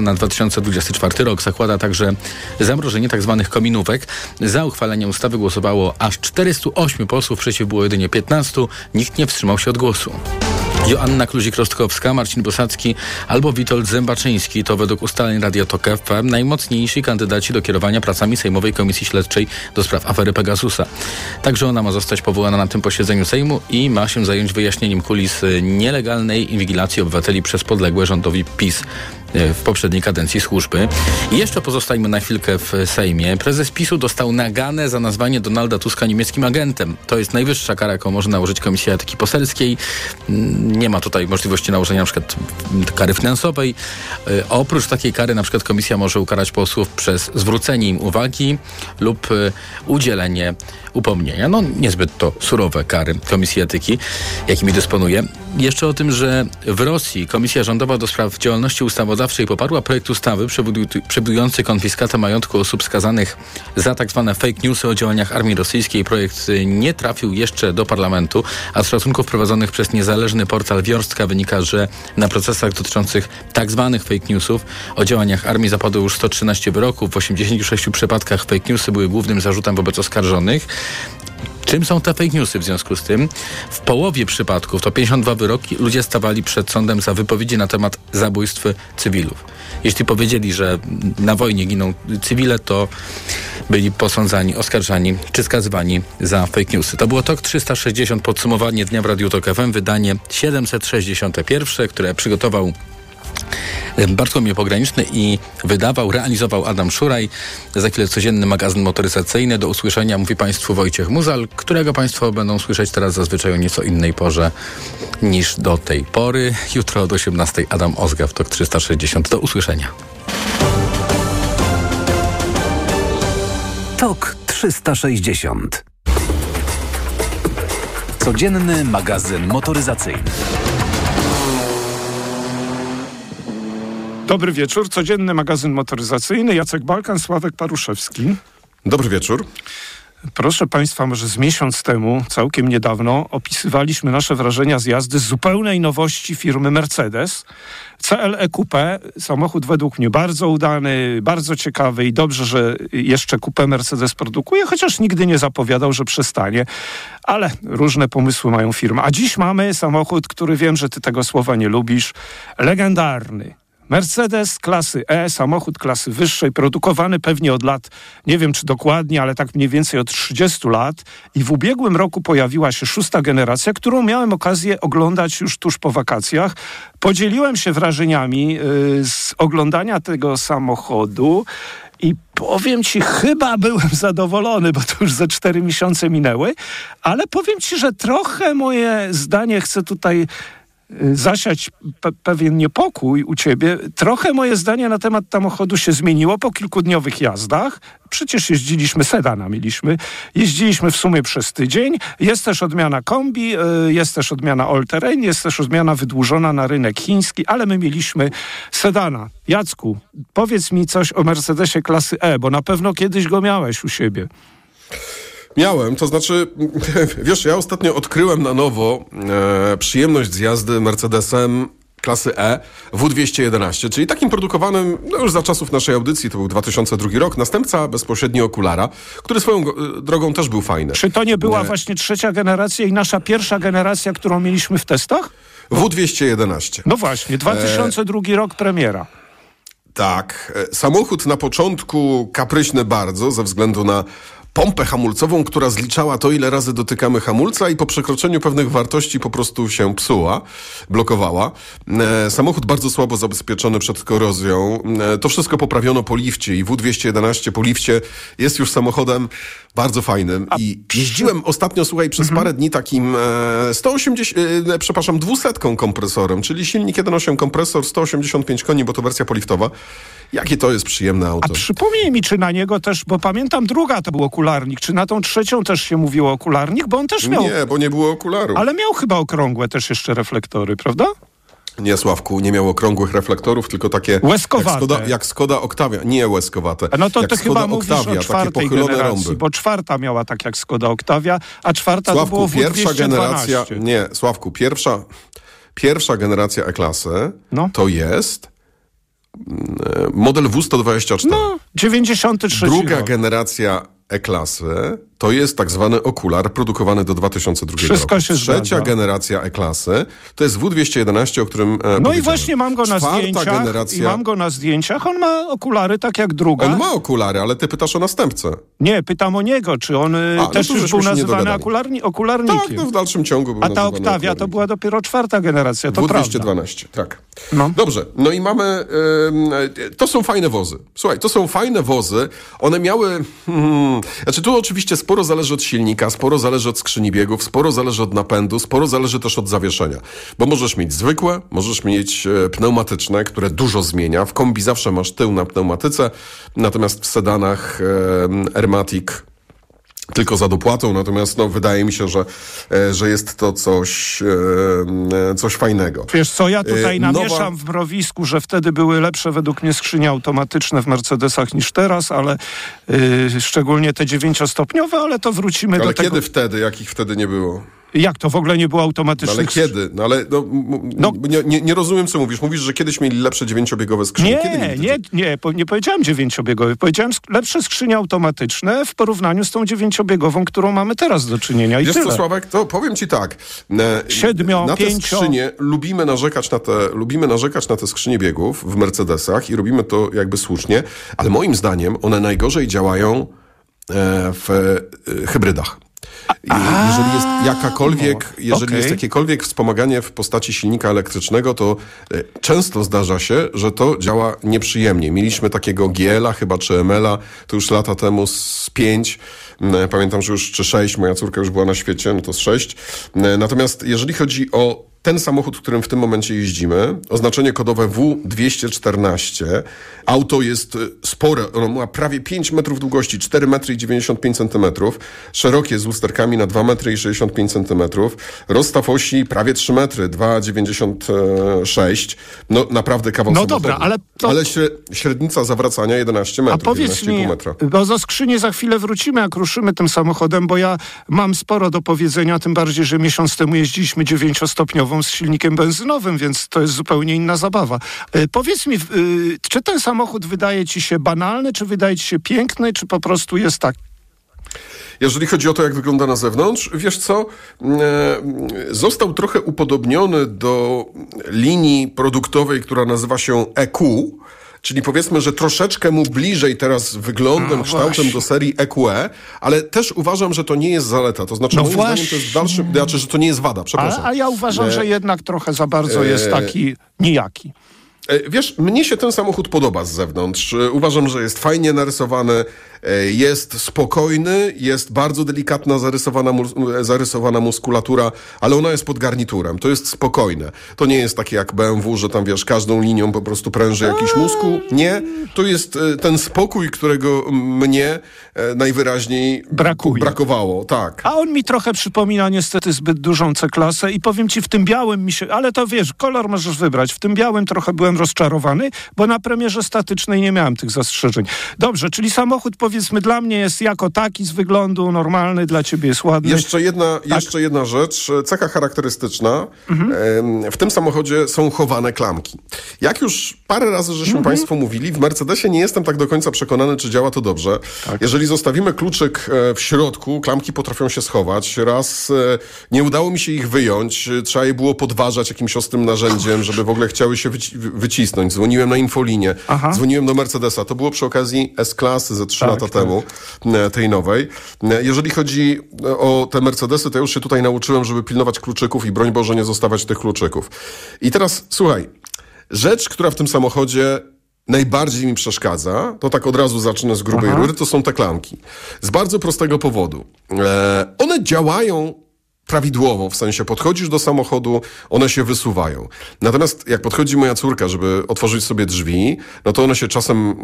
na 2024 rok. Zakłada także zamrożenie tzw. Tak kominówek. Za uchwaleniem ustawy głosowało aż 408 posłów, przeciw było jedynie 15. Nikt nie wstrzymał się od głosu. Joanna Kluzik-Rostkowska, Marcin Bosacki albo Witold Zębaczyński to według ustaleń Radia Tok FM najmocniejsi kandydaci do kierowania pracami Sejmowej Komisji Śledczej do spraw afery Pegasusa. Także ona ma zostać powołana na tym posiedzeniu Sejmu i ma się zająć wyjaśnieniem kulis nielegalnej inwigilacji obywateli przez podległe rządowi PiS w poprzedniej kadencji służby. I jeszcze pozostajmy na chwilkę w Sejmie. Prezes PiSu dostał nagane za nazwanie Donalda Tuska niemieckim agentem. To jest najwyższa kara, jaką może nałożyć Komisja Etyki Poselskiej. Nie ma tutaj możliwości nałożenia na przykład kary finansowej. E, oprócz takiej kary na przykład Komisja może ukarać posłów przez zwrócenie im uwagi lub e, udzielenie upomnienia. No niezbyt to surowe kary Komisji Etyki, jakimi dysponuje. Jeszcze o tym, że w Rosji Komisja Rządowa do Spraw Działalności Ustawodawczej poparła projekt ustawy przewidujący konfiskatę majątku osób skazanych za tzw. Tak fake newsy o działaniach armii rosyjskiej. Projekt nie trafił jeszcze do parlamentu, a z szacunków prowadzonych przez niezależny portal Wiorstka wynika, że na procesach dotyczących tzw. Tak fake newsów o działaniach armii zapadło już 113 wyroków. W 86 przypadkach fake newsy były głównym zarzutem wobec oskarżonych. Czym są te fake newsy w związku z tym? W połowie przypadków, to 52 wyroki, ludzie stawali przed sądem za wypowiedzi na temat zabójstw cywilów. Jeśli powiedzieli, że na wojnie giną cywile, to byli posądzani, oskarżani czy skazywani za fake newsy. To było TOK 360, podsumowanie dnia w Radiu TOK FM, wydanie 761, które przygotował Bartłomiej Pograniczny i wydawał, realizował Adam Szuraj. Za chwilę codzienny magazyn motoryzacyjny. Do usłyszenia mówi Państwu Wojciech Muzal, którego Państwo będą słyszeć teraz zazwyczaj o nieco innej porze niż do tej pory. Jutro od 18 Adam Ozga w TOK 360. Do usłyszenia. TOK 360 Codzienny magazyn motoryzacyjny. Dobry wieczór, codzienny magazyn motoryzacyjny. Jacek Balkan, Sławek Paruszewski. Dobry wieczór. Proszę Państwa, może z miesiąc temu, całkiem niedawno, opisywaliśmy nasze wrażenia z jazdy z zupełnej nowości firmy Mercedes. CLE Coupe, samochód według mnie bardzo udany, bardzo ciekawy i dobrze, że jeszcze Coupe Mercedes produkuje, chociaż nigdy nie zapowiadał, że przestanie. Ale różne pomysły mają firmy. A dziś mamy samochód, który wiem, że ty tego słowa nie lubisz. Legendarny, Mercedes klasy E, samochód klasy wyższej, produkowany pewnie od lat, nie wiem czy dokładnie, ale tak mniej więcej od 30 lat. I w ubiegłym roku pojawiła się szósta generacja, którą miałem okazję oglądać już tuż po wakacjach. Podzieliłem się wrażeniami yy, z oglądania tego samochodu. I powiem ci, chyba byłem zadowolony, bo to już ze cztery miesiące minęły, ale powiem ci, że trochę moje zdanie chcę tutaj zasiać pe pewien niepokój u ciebie. Trochę moje zdanie na temat samochodu się zmieniło po kilkudniowych jazdach. Przecież jeździliśmy, sedana mieliśmy, jeździliśmy w sumie przez tydzień. Jest też odmiana kombi, y, jest też odmiana all-terrain, jest też odmiana wydłużona na rynek chiński, ale my mieliśmy sedana. Jacku, powiedz mi coś o Mercedesie klasy E, bo na pewno kiedyś go miałeś u siebie. Miałem, to znaczy, wiesz, ja ostatnio odkryłem na nowo e, przyjemność z jazdy Mercedesem klasy E W211, czyli takim produkowanym no już za czasów naszej audycji, to był 2002 rok, następca bezpośrednio Okulara, który swoją e, drogą też był fajny. Czy to nie była nie. właśnie trzecia generacja i nasza pierwsza generacja, którą mieliśmy w testach? W211. No właśnie, 2002 e... rok premiera. Tak. E, samochód na początku kapryśny bardzo, ze względu na pompę hamulcową, która zliczała to, ile razy dotykamy hamulca i po przekroczeniu pewnych wartości po prostu się psuła, blokowała. E, samochód bardzo słabo zabezpieczony przed korozją. E, to wszystko poprawiono po lifcie i W211 po lifcie jest już samochodem bardzo fajnym. A I jeździłem ostatnio, słuchaj, przez mhm. parę dni takim e, 180, e, przepraszam, dwusetką kompresorem, czyli silnik 1.8 kompresor, 185 koni, bo to wersja poliftowa. Jakie to jest przyjemne auto. A przypomnij mi, czy na niego też, bo pamiętam druga to był okularnik, czy na tą trzecią też się mówiło okularnik, bo on też miał... Nie, bo nie było okularu. Ale miał chyba okrągłe też jeszcze reflektory, prawda? Nie, Sławku, nie miał okrągłych reflektorów, tylko takie... Łeskowate. Jak Skoda, jak Skoda Octavia. Nie łeskowate. No to ty chyba mówisz Octavia, o czwartej generacji, rąby. bo czwarta miała tak jak Skoda Octavia, a czwarta Sławku, to było w pierwsza generacja... Nie, Sławku, pierwsza, pierwsza generacja E-klasy no. to jest e, model W124. No, 93 Druga rok. generacja E-klasy to jest tak zwany okular produkowany do 2002 Wszystko roku. się Trzecia zgadza. generacja E-klasy to jest W211, o którym e, No i właśnie mam go na Czwarta zdjęciach. generacja... I mam go na zdjęciach. On ma okulary tak jak druga. On ma okulary, ale ty pytasz o następcę. Nie, pytam o niego, czy on y, no też to już był nazywany okularni, okularnikiem. Tak, no w dalszym ciągu był A ta Oktawia to była dopiero czwarta generacja, to prawda. W212, tak. No. Dobrze, no i mamy, e, to są fajne wozy. Słuchaj, to są fajne wozy, one miały, hmm, znaczy tu oczywiście sporo zależy od silnika, sporo zależy od skrzyni biegów, sporo zależy od napędu, sporo zależy też od zawieszenia. Bo możesz mieć zwykłe, możesz mieć e, pneumatyczne, które dużo zmienia. W kombi zawsze masz tył na pneumatyce, natomiast w sedanach e, tylko za dopłatą, natomiast no, wydaje mi się, że, e, że jest to coś, e, e, coś fajnego. Wiesz co, ja tutaj namieszam nowa- w mrowisku, że wtedy były lepsze według mnie skrzynie automatyczne w Mercedesach niż teraz, ale y, szczególnie te dziewięciostopniowe, ale to wrócimy Ale do kiedy tego. wtedy, jakich wtedy nie było? Jak to w ogóle nie było No, automatycznych ale kiedy? No ale no, No. nie, nie, nie rozumiem, co mówisz. Mówisz, że kiedyś mieli lepsze dziewięciobiegowe skrzynie. Nie, mieli nie, nie, po- nie powiedziałem dziewięciobiegowy. Powiedziałem lepsze skrzynie automatyczne w porównaniu z tą dziewięciobiegową, którą mamy teraz do czynienia. I Wiesz tyle. co, Sławek, to powiem ci tak. e, Siedmio, na te pięcio. skrzynie lubimy narzekać na te, lubimy narzekać na te skrzynie biegów w Mercedesach i robimy to jakby słusznie, ale moim zdaniem one najgorzej działają e, w e, hybrydach. Jeżeli jest jakakolwiek, jeżeli okej. jest jakiekolwiek wspomaganie w postaci silnika elektrycznego, to e, często zdarza się, że to działa nieprzyjemnie. Mieliśmy takiego GL-a chyba, czy ML-a, to już lata temu z 5, pamiętam, że już czy 6, moja córka już była na świecie, no to z 6. Natomiast jeżeli chodzi o ten samochód, którym w tym momencie jeździmy, oznaczenie kodowe W214. Auto jest e, spore, ono ma prawie 5 metrów długości, 4 metry i 95 centymetrów, szerokie z lusterkami na 2 metry i 65 centymetrów, rozstaw osi prawie 3 metry, 2,96. No naprawdę kawał No samochodu. dobra, ale to- Ale śre- średnica zawracania 11 A metrów, powiedz 11,5 mi, metra. bo za skrzynię za chwilę wrócimy, jak ruszymy tym samochodem, bo ja mam sporo do powiedzenia, tym bardziej, że miesiąc temu jeździliśmy z silnikiem benzynowym, więc to jest zupełnie inna zabawa. E, powiedz mi, y, czy ten samochód wydaje ci się banalny, czy wydaje ci się piękny, czy po prostu jest tak? Jeżeli chodzi o to, jak wygląda na zewnątrz, wiesz co, e, został trochę upodobniony do linii produktowej, która nazywa się EQ, czyli powiedzmy, że troszeczkę mu bliżej teraz wyglądem, A, kształtem właśnie. do serii EQE, ale też uważam, że to nie jest zaleta. To znaczy, No moim zdaniem to jest w dalszym, znaczy, że to nie jest wada, przepraszam. A, a ja uważam, E, że jednak trochę za bardzo jest e, taki nijaki. E, Wiesz, mnie się ten samochód podoba z zewnątrz. E, Uważam, że jest fajnie narysowany, e, jest spokojny, jest bardzo delikatna zarysowana, zarysowana muskulatura, ale ona jest pod garniturem. To jest spokojne. To nie jest takie jak BMW, że tam wiesz, każdą linią po prostu pręży jakiś muskuł. Nie. To jest ten spokój, którego mnie najwyraźniej Brakuje. brakowało. Tak. A on mi trochę przypomina niestety zbyt dużą C-klasę i powiem ci, w tym białym mi się, ale to wiesz, kolor możesz wybrać. W tym białym trochę byłem rozczarowany, bo na premierze statycznej nie miałem tych zastrzeżeń. Dobrze, czyli samochód powiedzmy dla mnie jest jako taki z wyglądu normalny, dla ciebie jest ładny. Jeszcze jedna, Tak. jeszcze jedna rzecz, cecha charakterystyczna. Mhm. W tym samochodzie są chowane klamki. Jak już parę razy żeśmy Mhm. Państwu mówili, w Mercedesie nie jestem tak do końca przekonany, czy działa to dobrze. Tak. Jeżeli zostawimy kluczyk e, w środku, klamki potrafią się schować. Raz e, nie udało mi się ich wyjąć, e, trzeba je było podważać jakimś ostrym narzędziem, żeby w ogóle chciały się wyci- wy- wycisnąć. Dzwoniłem na infolinię, Aha. dzwoniłem do Mercedesa. To było przy okazji S-klasy ze trzy Tak, lata tak. temu e, tej nowej. E, Jeżeli chodzi o te Mercedesy, to już się tutaj nauczyłem, żeby pilnować kluczyków i broń Boże nie zostawiać tych kluczyków. I teraz słuchaj, rzecz, która w tym samochodzie najbardziej mi przeszkadza, to tak od razu zacznę z grubej Aha. rury, to są te klamki. Z bardzo prostego powodu. E, one działają prawidłowo, w sensie podchodzisz do samochodu, one się wysuwają. Natomiast jak podchodzi moja córka, żeby otworzyć sobie drzwi, no to one się czasem,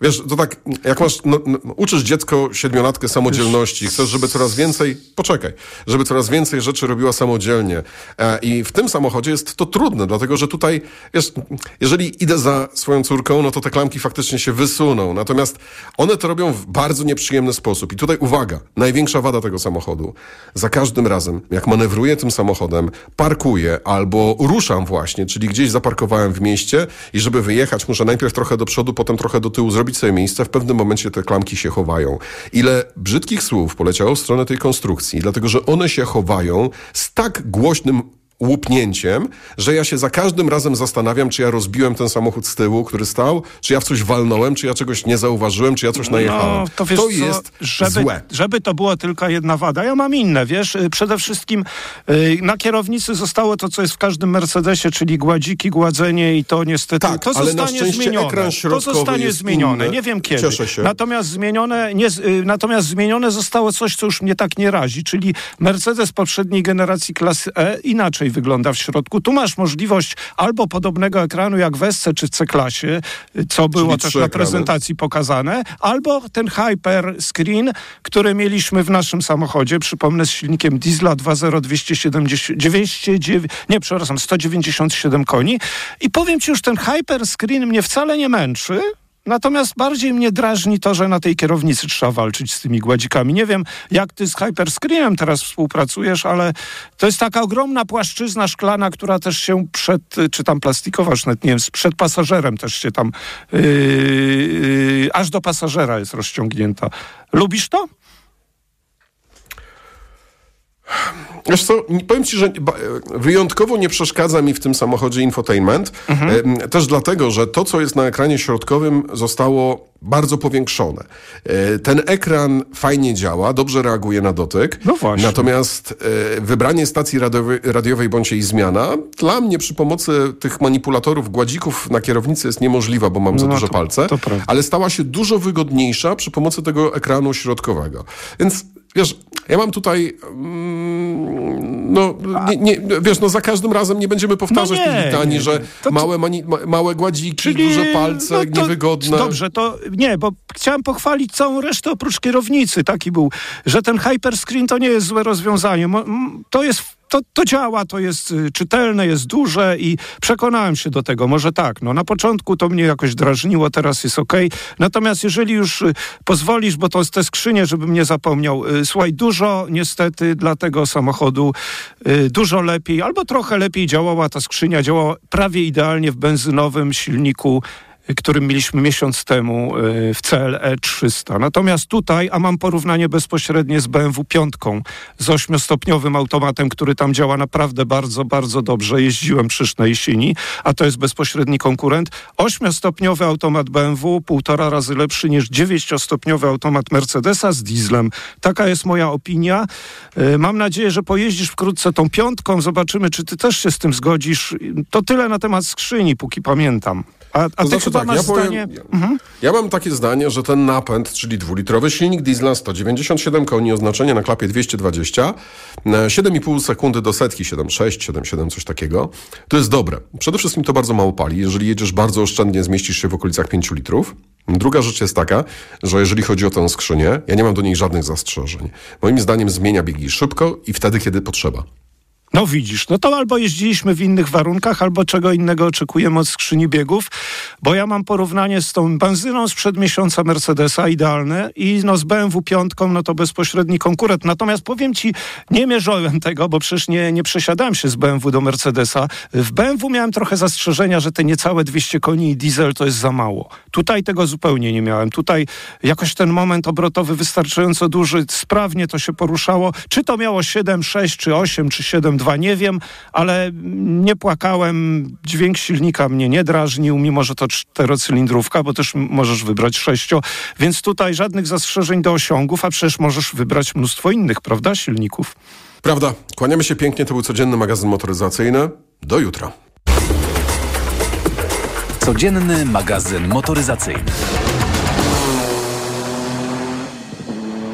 wiesz, to tak, jak masz, no, no, uczysz dziecko siedmiolatkę samodzielności, chcesz, żeby coraz więcej, poczekaj, żeby coraz więcej rzeczy robiła samodzielnie. E, I w tym samochodzie jest to trudne, dlatego że tutaj, wiesz, jeżeli idę za swoją córką, no to te klamki faktycznie się wysuną. Natomiast one to robią w bardzo nieprzyjemny sposób. I tutaj uwaga, największa wada tego samochodu. Za każdym razem jak manewruję tym samochodem, parkuję albo ruszam właśnie, czyli gdzieś zaparkowałem w mieście i żeby wyjechać, muszę najpierw trochę do przodu, potem trochę do tyłu, zrobić sobie miejsce, w pewnym momencie te klamki się chowają. Ile brzydkich słów poleciało w stronę tej konstrukcji, dlatego że one się chowają z tak głośnym łupnięciem, że ja się za każdym razem zastanawiam, czy ja rozbiłem ten samochód z tyłu, który stał, czy ja w coś walnąłem, czy ja czegoś nie zauważyłem, czy ja coś najechałem. No, to, wiesz to co, jest żeby, złe. Żeby to była tylko jedna wada. Ja mam inne, wiesz. Y, Przede wszystkim y, na kierownicy zostało to, co jest w każdym Mercedesie, czyli gładziki, gładzenie i to niestety Tak, to zostanie zmienione. To zostanie zmienione. Nie wiem kiedy. Cieszę się. Natomiast zmienione, nie, y, natomiast zmienione zostało coś, co już mnie tak nie razi, czyli Mercedes poprzedniej generacji klasy E inaczej wygląda w środku. Tu masz możliwość albo podobnego ekranu jak w SC czy w C-klasie, co było też trzy na ekrany. prezentacji pokazane, albo ten hyper screen, który mieliśmy w naszym samochodzie, przypomnę z silnikiem diesla 2.0 270, 209, nie przepraszam, 197 koni i powiem ci już, ten hyper screen mnie wcale nie męczy, Natomiast bardziej mnie drażni to, że na tej kierownicy trzeba walczyć z tymi gładzikami. Nie wiem, jak ty z Hyperscreenem teraz współpracujesz, ale to jest taka ogromna płaszczyzna szklana, która też się przed, czy tam plastikowa, już nawet nie wiem, przed pasażerem też się tam, yy, yy, aż do pasażera jest rozciągnięta. Lubisz to? Wiesz co, powiem ci, że ba- wyjątkowo nie przeszkadza mi w tym samochodzie infotainment. Mhm. E, Też dlatego, że to, co jest na ekranie środkowym, zostało bardzo powiększone. E, Ten ekran fajnie działa, dobrze reaguje na dotyk. No właśnie. Natomiast e, wybranie stacji radiowej, radiowej bądź jej zmiana dla mnie przy pomocy tych manipulatorów, gładzików na kierownicy jest niemożliwa, bo mam za No duże to- palce. to ale stała się dużo wygodniejsza przy pomocy tego ekranu środkowego. Więc wiesz, ja mam tutaj, mm, no, nie, nie, wiesz, no za każdym razem nie będziemy powtarzać No tych litanii, że. To- małe, mani, ma, małe gładziki, duże palce, no to- niewygodne. Dobrze, to nie, bo chciałem pochwalić całą resztę oprócz kierownicy. Taki był, że ten hyperscreen to nie jest złe rozwiązanie. To jest to, to działa, to jest y, czytelne, jest duże i przekonałem się do tego. Może tak, no na początku to mnie jakoś drażniło, teraz jest okej. Natomiast jeżeli już y, pozwolisz, bo to jest te skrzynie, żebym nie zapomniał, y, słuchaj, dużo niestety dla tego samochodu, dużo lepiej, albo trochę lepiej działała ta skrzynia, działała prawie idealnie w benzynowym silniku którym mieliśmy miesiąc temu y, w CLE 300. Natomiast tutaj, a mam porównanie bezpośrednie z BMW 5, z ośmiostopniowym automatem, który tam działa naprawdę bardzo, bardzo dobrze. Jeździłem przecież na jesieni, a to jest bezpośredni konkurent. Ośmiostopniowy automat BMW, półtora razy lepszy niż dziewięciostopniowy automat Mercedesa z dieslem. Taka jest moja opinia. Y, Mam nadzieję, że pojeździsz wkrótce tą piątką. Zobaczymy, czy ty też się z tym zgodzisz. To tyle na temat skrzyni, póki pamiętam. A, a To ty chyba tak, masz ja powiem- zdanie... Mhm. Ja mam takie zdanie, że ten napęd, czyli dwulitrowy silnik diesla, 197 koni, oznaczenie na klapie 220, e, 7,5 sekundy do setki, 7,6, 7,7, coś takiego, to jest dobre. Przede wszystkim to bardzo mało pali. Jeżeli jedziesz bardzo oszczędnie, zmieścisz się w okolicach 5 litrów. Druga rzecz jest taka, że jeżeli chodzi o tę skrzynię, ja nie mam do niej żadnych zastrzeżeń. Moim zdaniem zmienia biegi szybko i wtedy, kiedy potrzeba. No widzisz, no to albo jeździliśmy w innych warunkach, albo czego innego oczekujemy od skrzyni biegów, bo ja mam porównanie z tą benzyną sprzed miesiąca Mercedesa, idealne, i no z BMW piątką, no to bezpośredni konkurent. Natomiast powiem ci, nie mierzyłem tego, bo przecież nie, nie przesiadałem się z BMW do Mercedesa. W BMW miałem trochę zastrzeżenia, że te niecałe 200 koni i diesel to jest za mało. Tutaj tego zupełnie nie miałem. Tutaj jakoś ten moment obrotowy wystarczająco duży, sprawnie to się poruszało. Czy to miało 7, 6, czy 8, czy 7, 2, nie wiem, ale nie płakałem. Dźwięk silnika mnie nie drażnił, mimo że to czterocylindrówka, bo też możesz wybrać sześcio, więc tutaj żadnych zastrzeżeń do osiągów, a przecież możesz wybrać mnóstwo innych, prawda, silników. Prawda, kłaniamy się pięknie, to był codzienny magazyn motoryzacyjny. Do jutra. Codzienny magazyn motoryzacyjny.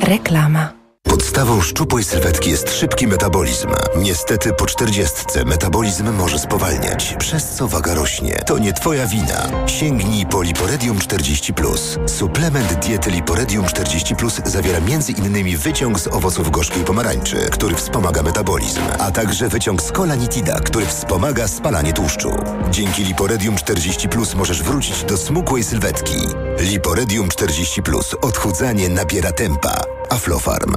Reklama. Podstawą szczupłej sylwetki jest szybki metabolizm. Niestety po czterdziestce metabolizm może spowalniać, przez co waga rośnie. To nie twoja wina. Sięgnij po Liporedium 40+. Suplement diety Liporedium 40+, zawiera m.in. wyciąg z owoców gorzkiej pomarańczy, który wspomaga metabolizm, a także wyciąg z kolanitida, który wspomaga spalanie tłuszczu. Dzięki Liporedium 40+, możesz wrócić do smukłej sylwetki. Liporedium 40+. Odchudzanie nabiera tempa. Aflofarm.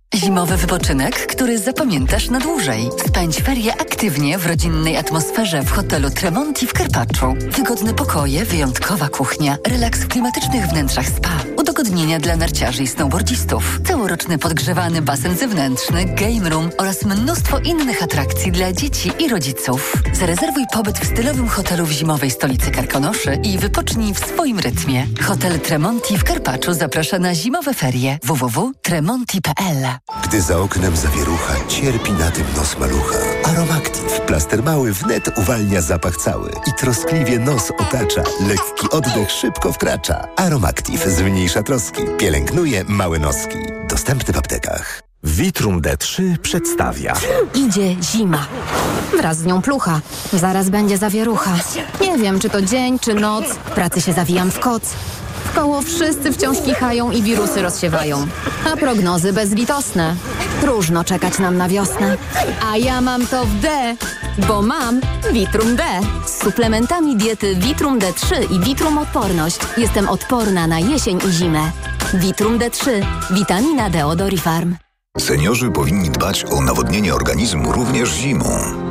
Zimowy wypoczynek, który zapamiętasz na dłużej. Spędź ferie aktywnie w rodzinnej atmosferze w hotelu Tremonti w Karpaczu. Wygodne pokoje, wyjątkowa kuchnia, relaks w klimatycznych wnętrzach spa, udogodnienia dla narciarzy i snowboardzistów, całoroczny podgrzewany basen zewnętrzny, game room oraz mnóstwo innych atrakcji dla dzieci i rodziców. Zarezerwuj pobyt w stylowym hotelu w zimowej stolicy Karkonoszy i wypocznij w swoim rytmie. Hotel Tremonti w Karpaczu zaprasza na zimowe ferie www.tremonti.pl Gdy za oknem zawierucha, cierpi na tym nos malucha. Aromactive, plaster mały wnet uwalnia zapach cały i troskliwie nos otacza. Lekki oddech szybko wkracza. Aromactive zmniejsza troski, pielęgnuje małe noski. Dostępny w aptekach. Vitrum D3 przedstawia. Idzie zima. Wraz z nią plucha. Zaraz będzie zawierucha. Nie wiem, czy to dzień, czy noc. W pracy się zawijam w koc. W koło wszyscy wciąż kichają i wirusy rozsiewają. A prognozy bezlitosne. Próżno czekać nam na wiosnę. A ja mam to w D, bo mam Vitrum D. Z suplementami diety Vitrum D3 i Vitrum Odporność jestem odporna na jesień i zimę. Vitrum D3. Witamina D od Orifarm. Seniorzy powinni dbać o nawodnienie organizmu również zimą.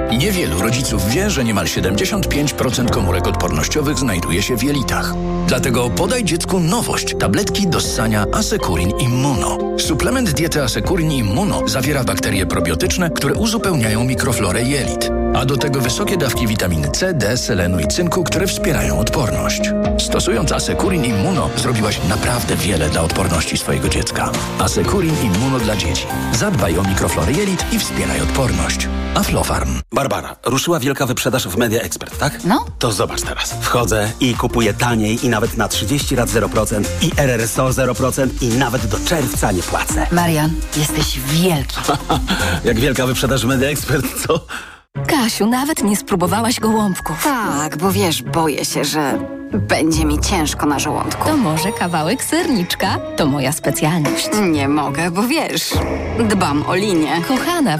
Niewielu rodziców wie, że niemal 75% komórek odpornościowych znajduje się w jelitach. Dlatego podaj dziecku nowość. Tabletki do ssania Asekurin Immuno. Suplement diety Asekurin Immuno zawiera bakterie probiotyczne, które uzupełniają mikroflorę jelit. A do tego wysokie dawki witaminy C, D, selenu i cynku, które wspierają odporność. Stosując Asekurin Immuno zrobiłaś naprawdę wiele dla odporności swojego dziecka. Asekurin Immuno dla dzieci. Zadbaj o mikroflorę jelit i wspieraj odporność. Aflofarm. Barbara, ruszyła wielka wyprzedaż w Media Expert, tak? No. To zobacz teraz. Wchodzę i kupuję taniej i nawet na 30 lat 0% i RRSO 0% i nawet do czerwca nie płacę. Marian, jesteś wielki. Jak wielka wyprzedaż w Media Expert, co? Kasiu, nawet nie spróbowałaś gołąbków. Tak, bo wiesz, boję się, że będzie mi ciężko na żołądku. To może kawałek serniczka? To moja specjalność. Nie mogę, bo wiesz, dbam o linię. Kochana,